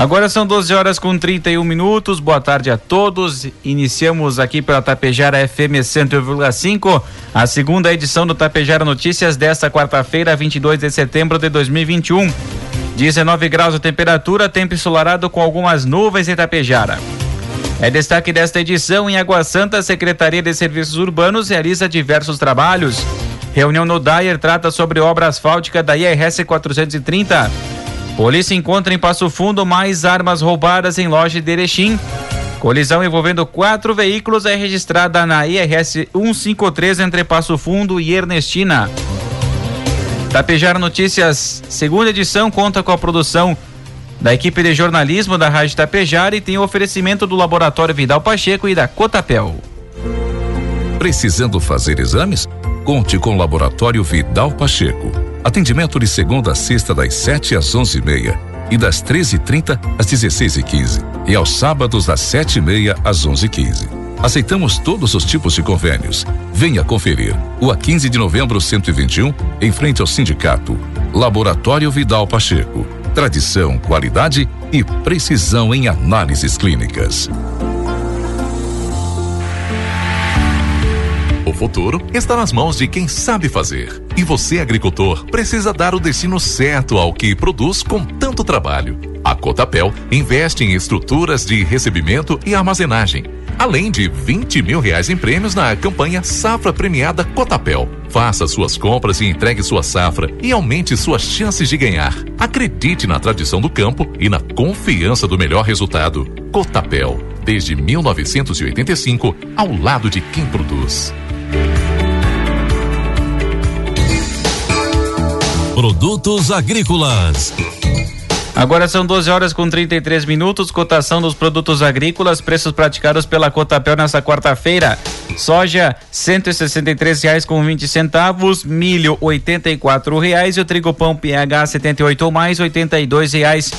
Agora são 12 horas com 31 minutos. Boa tarde a todos. Iniciamos aqui pela Tapejara FM 100,5, a segunda edição do Tapejara Notícias desta quarta-feira, 22 de setembro de 2021. 19 graus de temperatura, tempo ensolarado com algumas nuvens em Tapejara. É destaque desta edição em Água Santa, a Secretaria de Serviços Urbanos realiza diversos trabalhos. Reunião no Dyer trata sobre obra asfáltica da IRS 430. Polícia encontra em Passo Fundo mais armas roubadas em loja de Erechim. Colisão envolvendo quatro veículos é registrada na IRS 153 entre Passo Fundo e Ernestina. Tapejar Notícias, segunda edição, conta com a produção da equipe de jornalismo da Rádio Tapejar e tem o oferecimento do Laboratório Vidal Pacheco e da Cotapel. Precisando fazer exames? Conte com o Laboratório Vidal Pacheco. Atendimento de segunda a sexta das 7 às 11h30 e, das 13h30 às 16h15 e, aos sábados das 7h30 às 11h15. Aceitamos todos os tipos de convênios. Venha conferir. O a 15 de novembro 121, em frente ao sindicato. Laboratório Vidal Pacheco. Tradição, qualidade e precisão em análises clínicas. O futuro está nas mãos de quem sabe fazer. E você, agricultor, precisa dar o destino certo ao que produz com tanto trabalho. A Cotapel investe em estruturas de recebimento e armazenagem, além de 20 mil reais em prêmios na campanha Safra Premiada Cotapel. Faça suas compras e entregue sua safra e aumente suas chances de ganhar. Acredite na tradição do campo e na confiança do melhor resultado. Cotapel, desde 1985, ao lado de quem produz. Produtos agrícolas. Agora são 12 horas com 33 minutos. Cotação dos produtos agrícolas, preços praticados pela Cotapel nesta quarta-feira. Soja, R$ reais com 20 centavos, milho, R$ reais e o trigo pão PH 78 ou mais, R$ reais.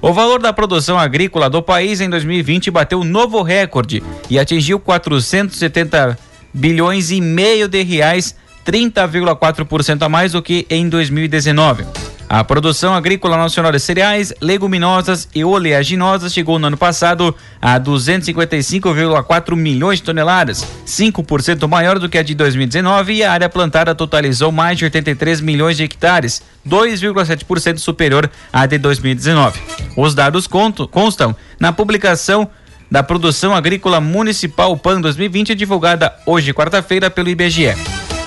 O valor da produção agrícola do país em 2020 bateu um novo recorde e atingiu 470 bilhões e meio de reais 30,4% a mais do que em 2019. A produção agrícola nacional de cereais, leguminosas e oleaginosas chegou no ano passado a 255,4 milhões de toneladas, 5% maior do que a de 2019 e a área plantada totalizou mais de 83 milhões de hectares, 2,7% superior à de 2019. Os dados constam na publicação da Produção Agrícola Municipal PAN 2020 divulgada hoje quarta-feira pelo IBGE.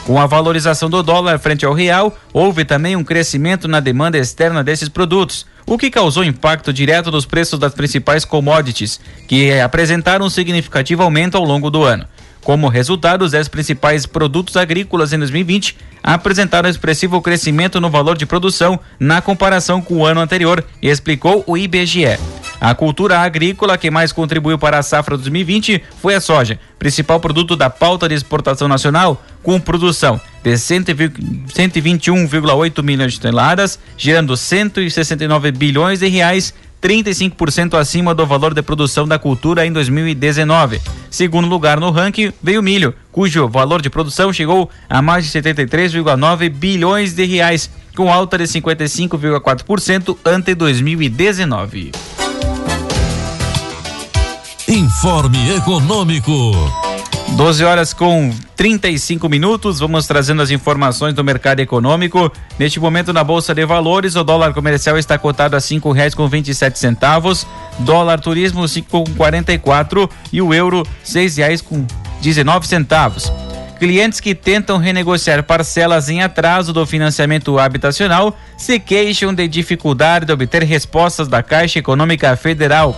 Com a valorização do dólar frente ao real, houve também um crescimento na demanda externa desses produtos, o que causou impacto direto nos preços das principais commodities, que apresentaram um significativo aumento ao longo do ano. Como resultado, os 10 principais produtos agrícolas em 2020 apresentaram expressivo crescimento no valor de produção na comparação com o ano anterior, explicou o IBGE. A cultura agrícola que mais contribuiu para a safra 2020 foi a soja, principal produto da pauta de exportação nacional, com produção de 121,8 milhões de toneladas, gerando 169 bilhões de reais 35% acima do valor de produção da cultura em 2019. Segundo lugar no ranking veio o milho, cujo valor de produção chegou a mais de 73,9 bilhões de reais, com alta de 55,4% ante 2019. Informe Econômico. 12 horas com 35 minutos, vamos trazendo as informações do mercado econômico. Neste momento na Bolsa de Valores, o dólar comercial está cotado a cinco reais com 27 centavos, dólar turismo cinco com 44 e o euro seis reais com 19 centavos. Clientes que tentam renegociar parcelas em atraso do financiamento habitacional se queixam de dificuldade de obter respostas da Caixa Econômica Federal.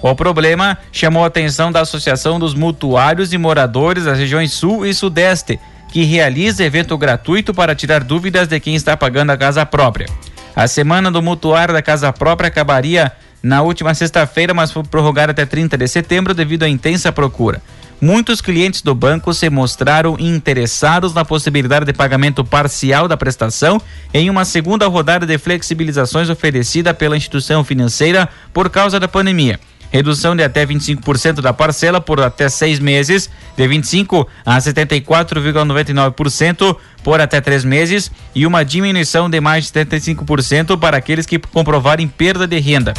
O problema chamou a atenção da Associação dos Mutuários e Moradores das regiões Sul e Sudeste, que realiza evento gratuito para tirar dúvidas de quem está pagando a casa própria. A semana do mutuário da casa própria acabaria na última sexta-feira, mas foi prorrogada até 30 de setembro devido à intensa procura. Muitos clientes do banco se mostraram interessados na possibilidade de pagamento parcial da prestação em uma segunda rodada de flexibilizações oferecida pela instituição financeira por causa da pandemia redução de até 25% da parcela por até seis meses, de 25% a 74,99% por até três meses e uma diminuição de mais de 75% para aqueles que comprovarem perda de renda.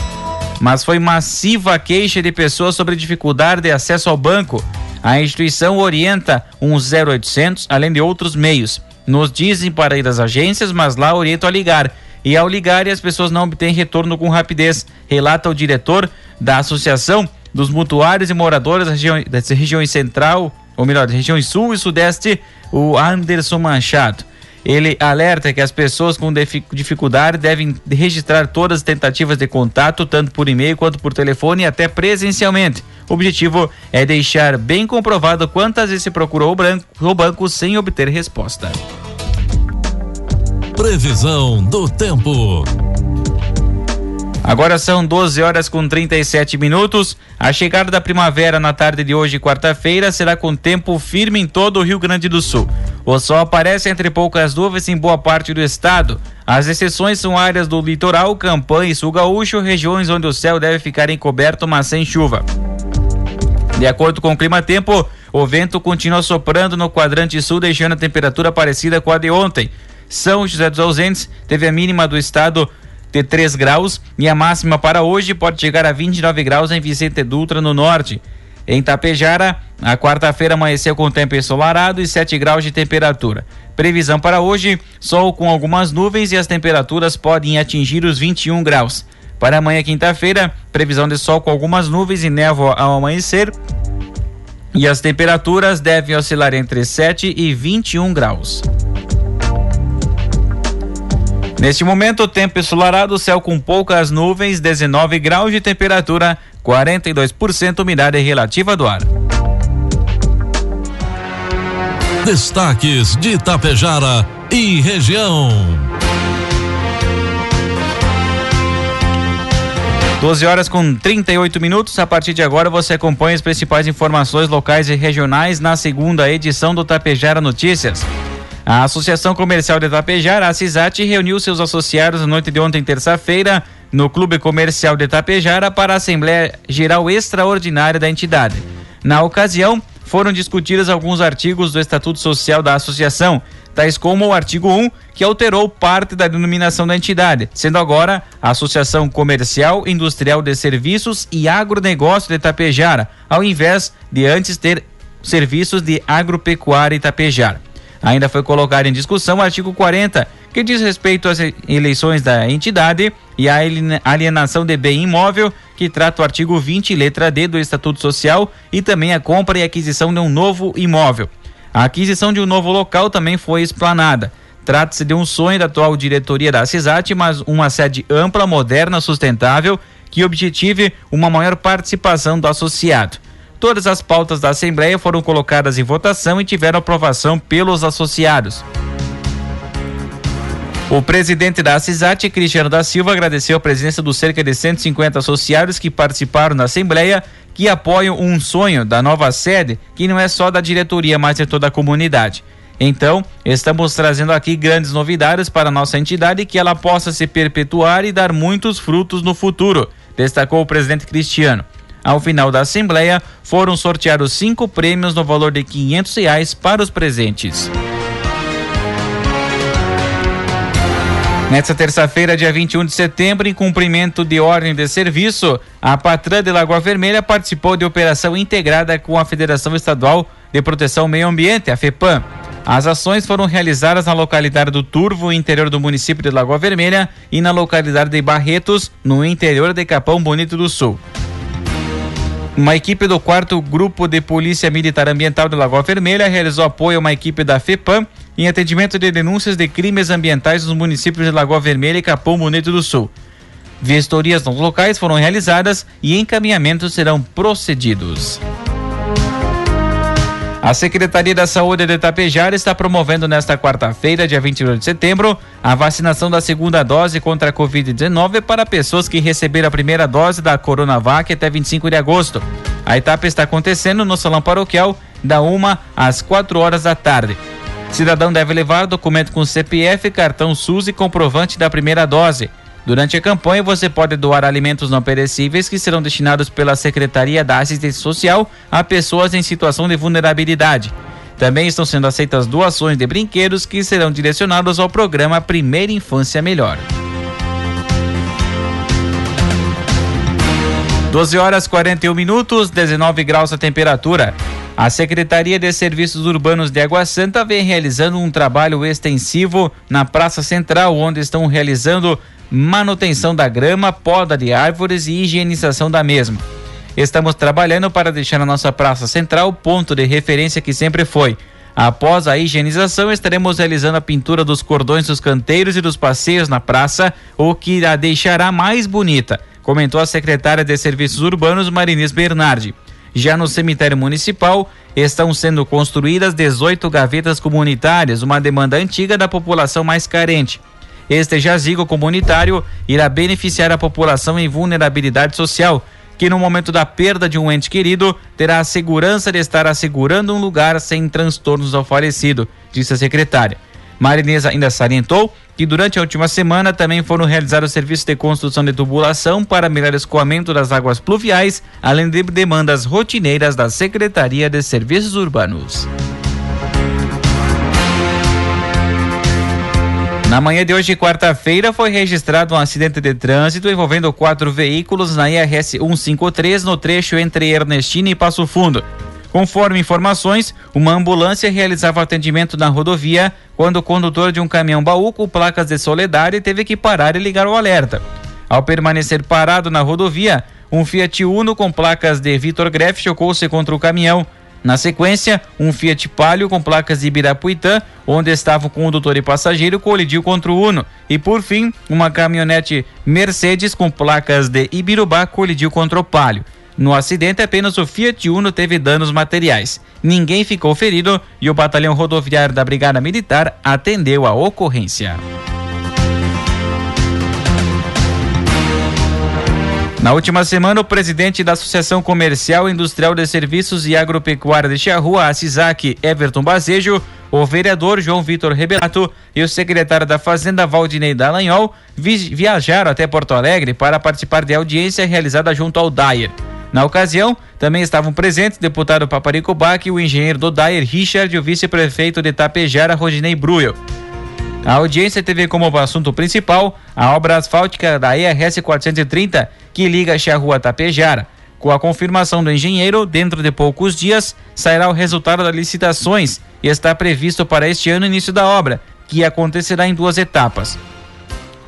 Mas foi massiva queixa de pessoas sobre dificuldade de acesso ao banco. A instituição orienta um 0800, além de outros meios. Nos dizem para ir às agências, mas lá orientam a ligar e ao ligar as pessoas não obtêm retorno com rapidez, relata o diretor da Associação dos Mutuários e Moradores das regiões, central, ou melhor, das regiões sul e sudeste, o Anderson Manchado. Ele alerta que as pessoas com dificuldade devem registrar todas as tentativas de contato, tanto por e-mail quanto por telefone e até presencialmente. O objetivo é deixar bem comprovado quantas vezes se procurou o, branco, o banco sem obter resposta. Previsão do tempo. Agora são 12 horas com 37 minutos. A chegada da primavera na tarde de hoje, quarta-feira, será com tempo firme em todo o Rio Grande do Sul. O sol aparece entre poucas nuvens em boa parte do estado. As exceções são áreas do litoral, Campanha e Sul Gaúcho, regiões onde o céu deve ficar encoberto, mas sem chuva. De acordo com o clima-tempo, o vento continua soprando no quadrante sul, deixando a temperatura parecida com a de ontem. São José dos Ausentes teve a mínima do estado de 3 graus e a máxima para hoje pode chegar a 29 graus em Vicente Dutra, no norte. Em Tapejara, a quarta-feira amanheceu com tempo ensolarado e 7 graus de temperatura. Previsão para hoje: sol com algumas nuvens e as temperaturas podem atingir os 21 graus. Para amanhã, quinta-feira, previsão de sol com algumas nuvens e névoa ao amanhecer. E as temperaturas devem oscilar entre 7 e 21 graus. Neste momento, o tempo ensolarado, céu com poucas nuvens, 19 graus de temperatura, 42% umidade relativa do ar. Destaques de Itapejara e região. 12 horas com 38 minutos. A partir de agora você acompanha as principais informações locais e regionais na segunda edição do Tapejara Notícias. A Associação Comercial de Tapejar, a CISAT, reuniu seus associados na noite de ontem, terça-feira, no Clube Comercial de Tapejara para a Assembleia Geral Extraordinária da entidade. Na ocasião, foram discutidos alguns artigos do Estatuto Social da Associação, tais como o artigo 1, que alterou parte da denominação da entidade, sendo agora a Associação Comercial, Industrial de Serviços e Agronegócio de Tapejara, ao invés de antes ter serviços de agropecuária e Tapejara. Ainda foi colocado em discussão o artigo 40, que diz respeito às eleições da entidade e à alienação de bem imóvel, que trata o artigo 20, letra D do Estatuto Social, e também a compra e aquisição de um novo imóvel. A aquisição de um novo local também foi explanada. Trata-se de um sonho da atual diretoria da CISAT, mas uma sede ampla, moderna, sustentável, que objetive uma maior participação do associado. Todas as pautas da Assembleia foram colocadas em votação e tiveram aprovação pelos associados. O presidente da CISAT, Cristiano da Silva, agradeceu a presença dos cerca de 150 associados que participaram da Assembleia, que apoiam um sonho da nova sede, que não é só da diretoria, mas de toda a comunidade. Então, estamos trazendo aqui grandes novidades para a nossa entidade que ela possa se perpetuar e dar muitos frutos no futuro, destacou o presidente Cristiano. Ao final da assembleia, foram sorteados cinco prêmios no valor de quinhentos reais para os presentes. Nesta terça-feira, dia 21 de setembro, em cumprimento de ordem de serviço, a Patrã de Lagoa Vermelha participou de operação integrada com a Federação Estadual de Proteção ao Meio Ambiente, a FEPAM. As ações foram realizadas na localidade do Turvo, interior do município de Lagoa Vermelha, e na localidade de Barretos, no interior de Capão Bonito do Sul. Uma equipe do quarto grupo de Polícia Militar Ambiental de Lagoa Vermelha realizou apoio a uma equipe da FEPAM em atendimento de denúncias de crimes ambientais nos municípios de Lagoa Vermelha e Capão Bonito do Sul. Vistorias nos locais foram realizadas e encaminhamentos serão procedidos. A Secretaria da Saúde de Itapejara está promovendo nesta quarta-feira, dia 22 de setembro, a vacinação da segunda dose contra a Covid-19 para pessoas que receberam a primeira dose da Coronavac até 25 de agosto. A etapa está acontecendo no Salão Paroquial, da 1 às 4 horas da tarde. Cidadão deve levar documento com CPF, cartão SUS e comprovante da primeira dose. Durante a campanha, você pode doar alimentos não perecíveis que serão destinados pela Secretaria da Assistência Social a pessoas em situação de vulnerabilidade. Também estão sendo aceitas doações de brinquedos que serão direcionados ao programa Primeira Infância Melhor. 12 horas 41 minutos, 19 graus a temperatura. A Secretaria de Serviços Urbanos de Água Santa vem realizando um trabalho extensivo na Praça Central, onde estão realizando manutenção da grama, poda de árvores e higienização da mesma. Estamos trabalhando para deixar a nossa praça central ponto de referência que sempre foi. Após a higienização, estaremos realizando a pintura dos cordões dos canteiros e dos passeios na praça, o que a deixará mais bonita, comentou a secretária de Serviços Urbanos, Marinês Bernardi. Já no cemitério municipal, estão sendo construídas 18 gavetas comunitárias, uma demanda antiga da população mais carente. Este jazigo comunitário irá beneficiar a população em vulnerabilidade social, que no momento da perda de um ente querido terá a segurança de estar assegurando um lugar sem transtornos ao falecido, disse a secretária. Marinesa ainda salientou que durante a última semana também foram realizados serviços de construção de tubulação para melhor escoamento das águas pluviais, além de demandas rotineiras da Secretaria de Serviços Urbanos. Na manhã de hoje, quarta-feira, foi registrado um acidente de trânsito envolvendo quatro veículos na IRS 153 no trecho entre Ernestina e Passo Fundo. Conforme informações, uma ambulância realizava atendimento na rodovia quando o condutor de um caminhão baú com placas de Soledade teve que parar e ligar o alerta. Ao permanecer parado na rodovia, um Fiat Uno com placas de Vitor Greff chocou-se contra o caminhão. Na sequência, um Fiat Palio com placas de Ibirapuitã, onde estava o condutor e passageiro, colidiu contra o Uno. E por fim, uma caminhonete Mercedes com placas de Ibirubá colidiu contra o Palio. No acidente, apenas o Fiat Uno teve danos materiais. Ninguém ficou ferido e o batalhão rodoviário da Brigada Militar atendeu a ocorrência. Na última semana, o presidente da Associação Comercial, Industrial de Serviços e Agropecuária de Charrua, a Everton Bazejo, o vereador João Vitor Rebelato e o secretário da Fazenda, Valdinei Dallagnol, vi viajaram até Porto Alegre para participar de audiência realizada junto ao Dyer. Na ocasião, também estavam presentes o deputado Paparico Bach o engenheiro do Dyer, Richard, e o vice-prefeito de Tapejara, Rodinei Bruel. A audiência teve como assunto principal a obra asfáltica da ERS 430, que liga a Rua Tapejara. Com a confirmação do engenheiro, dentro de poucos dias sairá o resultado das licitações e está previsto para este ano o início da obra, que acontecerá em duas etapas.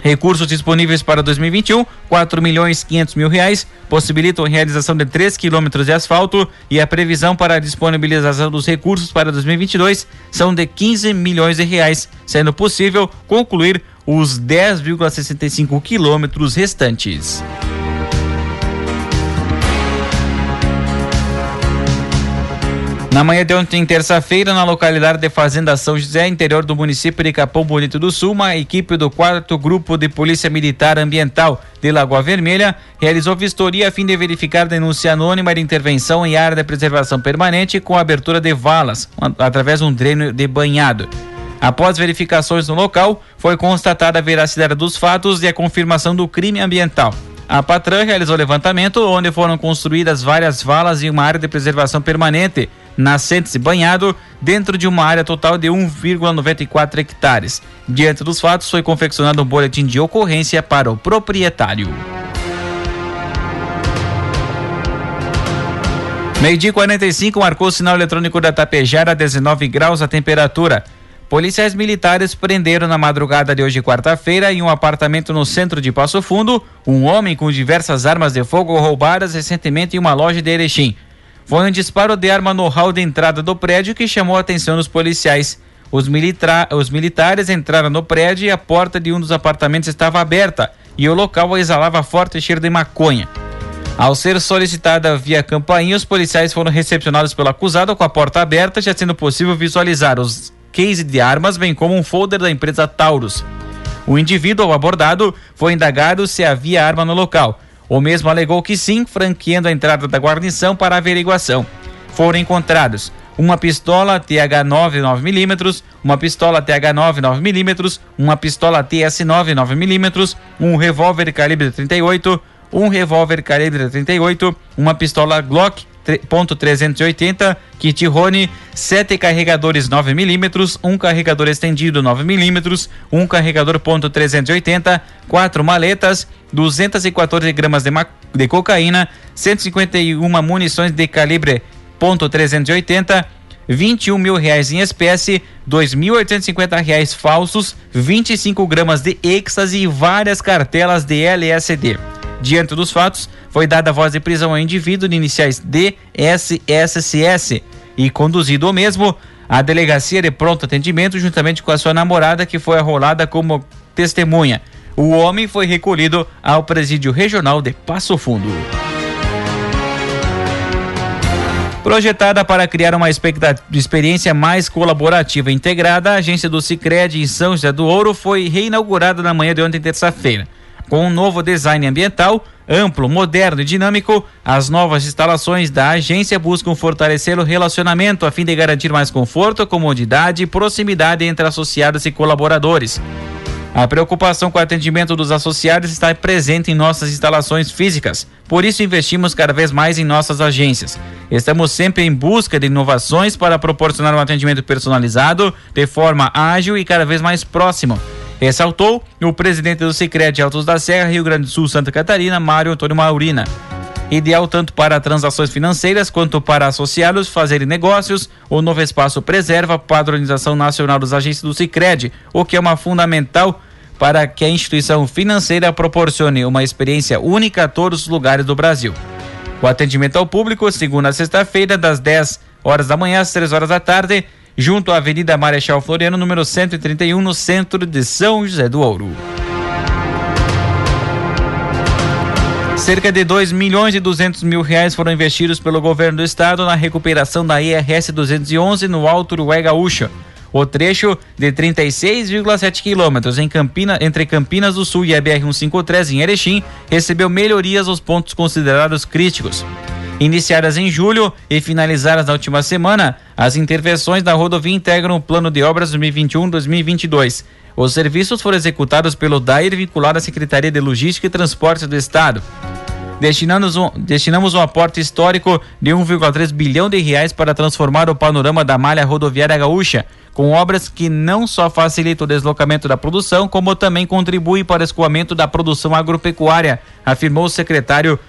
Recursos disponíveis para 2021, 4 milhões 500 mil reais, possibilitam a realização de 3 quilômetros de asfalto e a previsão para a disponibilização dos recursos para 2022 são de 15 milhões de reais, sendo possível concluir os 10,65 quilômetros restantes. Na manhã de ontem, terça-feira, na localidade de Fazenda São José, interior do município de Capão Bonito do Sul, uma equipe do 4 Grupo de Polícia Militar Ambiental de Lagoa Vermelha realizou vistoria a fim de verificar denúncia anônima de intervenção em área de preservação permanente com abertura de valas, através de um dreno de banhado. Após verificações no local, foi constatada a veracidade dos fatos e a confirmação do crime ambiental. A Patran realizou levantamento onde foram construídas várias valas e uma área de preservação permanente nascentes e banhado dentro de uma área total de 1,94 hectares. Diante dos fatos, foi confeccionado um boletim de ocorrência para o proprietário. Meio-dia 45 marcou o sinal eletrônico da Tapejara a 19 graus a temperatura. Policiais militares prenderam na madrugada de hoje, quarta-feira, em um apartamento no centro de Passo Fundo, um homem com diversas armas de fogo roubadas recentemente em uma loja de Erechim. Foi um disparo de arma no hall de entrada do prédio que chamou a atenção dos policiais. Os, os militares entraram no prédio e a porta de um dos apartamentos estava aberta e o local exalava forte cheiro de maconha. Ao ser solicitada via campainha, os policiais foram recepcionados pelo acusado com a porta aberta, já sendo possível visualizar os case de armas, bem como um folder da empresa Taurus. O indivíduo abordado foi indagado se havia arma no local. O mesmo alegou que sim, franqueando a entrada da guarnição para averiguação. Foram encontrados uma pistola TH9 9mm, uma pistola TH9 9mm, uma pistola TS9 9mm, um revólver calibre 38, um revólver calibre 38, uma pistola Glock .380, kit Rony, sete carregadores 9mm, um carregador estendido 9mm, um carregador .380, quatro maletas, 214 gramas de, de cocaína, 151 munições de calibre .380, 21 mil reais em espécie, 2.850 reais falsos, 25 gramas de êxtase e várias cartelas de LSD. Diante dos fatos, foi dada voz de prisão ao indivíduo de iniciais DSSS e conduzido o mesmo à delegacia de pronto atendimento juntamente com a sua namorada que foi arrolada como testemunha. O homem foi recolhido ao presídio regional de Passo Fundo. Projetada para criar uma experiência mais colaborativa e integrada, a agência do Cicred em São José do Ouro foi reinaugurada na manhã de ontem, terça-feira. Com um novo design ambiental, amplo, moderno e dinâmico, as novas instalações da agência buscam fortalecer o relacionamento a fim de garantir mais conforto, comodidade e proximidade entre associados e colaboradores. A preocupação com o atendimento dos associados está presente em nossas instalações físicas, por isso investimos cada vez mais em nossas agências. Estamos sempre em busca de inovações para proporcionar um atendimento personalizado, de forma ágil e cada vez mais próximo ressaltou o presidente do Sicredi Altos da Serra, Rio Grande do Sul, Santa Catarina, Mário Antônio Maurina. Ideal tanto para transações financeiras quanto para associados fazerem negócios, o novo espaço preserva a padronização nacional dos agentes do Sicredi, o que é uma fundamental para que a instituição financeira proporcione uma experiência única a todos os lugares do Brasil. O atendimento ao público, segunda a sexta-feira, das 10 horas da manhã às 3 horas da tarde, junto à Avenida Marechal Floriano, número 131, no centro de São José do Ouro. Cerca de 2 milhões e 200 mil reais foram investidos pelo governo do estado na recuperação da IRS 211 no Alto Uruguai Gaúcho. O trecho de 36,7 quilômetros Campina, entre Campinas do Sul e a BR-153 em Erechim recebeu melhorias aos pontos considerados críticos. Iniciadas em julho e finalizadas na última semana, as intervenções da rodovia integram o plano de obras 2021-2022. Os serviços foram executados pelo DAIR vinculado à Secretaria de Logística e Transportes do Estado. Destinamos um, destinamos um aporte histórico de 1,3 bilhão de reais para transformar o panorama da malha rodoviária gaúcha, com obras que não só facilitam o deslocamento da produção, como também contribuem para o escoamento da produção agropecuária, afirmou o secretário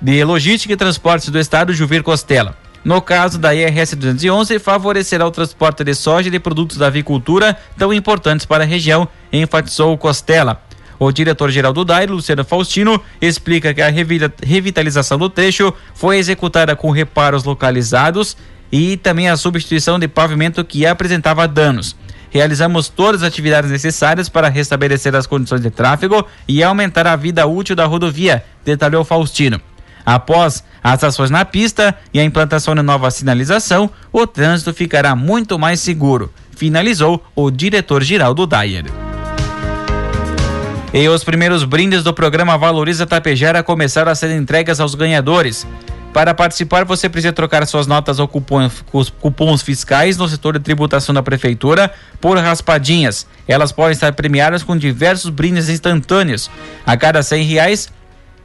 de Logística e Transportes do Estado, Juvir Costela. No caso da IRS 211, favorecerá o transporte de soja e de produtos da avicultura tão importantes para a região, enfatizou Costela. O diretor-geral do DAI, Luciano Faustino, explica que a revitalização do trecho foi executada com reparos localizados e também a substituição de pavimento que apresentava danos. Realizamos todas as atividades necessárias para restabelecer as condições de tráfego e aumentar a vida útil da rodovia, detalhou Faustino. Após as ações na pista e a implantação de nova sinalização, o trânsito ficará muito mais seguro, finalizou o diretor-geral do Dyer. E os primeiros brindes do programa Valoriza Tapejara começaram a ser entregues aos ganhadores. Para participar, você precisa trocar suas notas ou cupons, cupons, fiscais no setor de tributação da prefeitura por raspadinhas. Elas podem estar premiadas com diversos brindes instantâneos. A cada cem reais,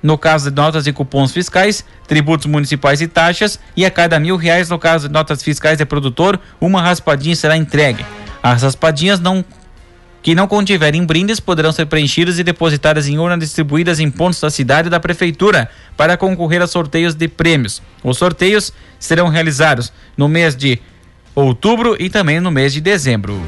no caso de notas e cupons fiscais, tributos municipais e taxas, e a cada mil reais no caso de notas fiscais de produtor, uma raspadinha será entregue. As raspadinhas não que não contiverem brindes poderão ser preenchidas e depositadas em urnas distribuídas em pontos da cidade e da prefeitura para concorrer a sorteios de prêmios. Os sorteios serão realizados no mês de outubro e também no mês de dezembro.